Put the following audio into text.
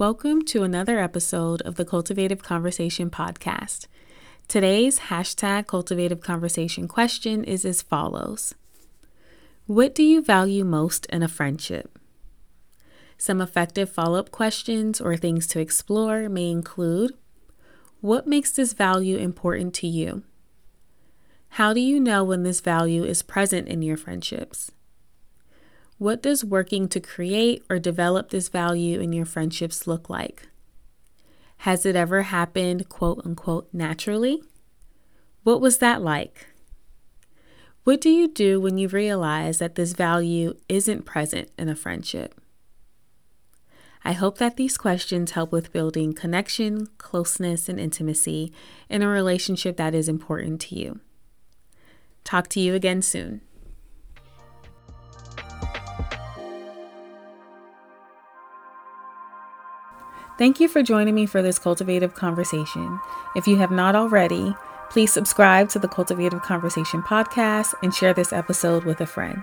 Welcome to another episode of the Cultivative Conversation podcast. Today's hashtag Cultivative Conversation question is as follows What do you value most in a friendship? Some effective follow up questions or things to explore may include What makes this value important to you? How do you know when this value is present in your friendships? What does working to create or develop this value in your friendships look like? Has it ever happened, quote unquote, naturally? What was that like? What do you do when you realize that this value isn't present in a friendship? I hope that these questions help with building connection, closeness, and intimacy in a relationship that is important to you. Talk to you again soon. Thank you for joining me for this cultivative conversation. If you have not already, please subscribe to the Cultivative Conversation podcast and share this episode with a friend.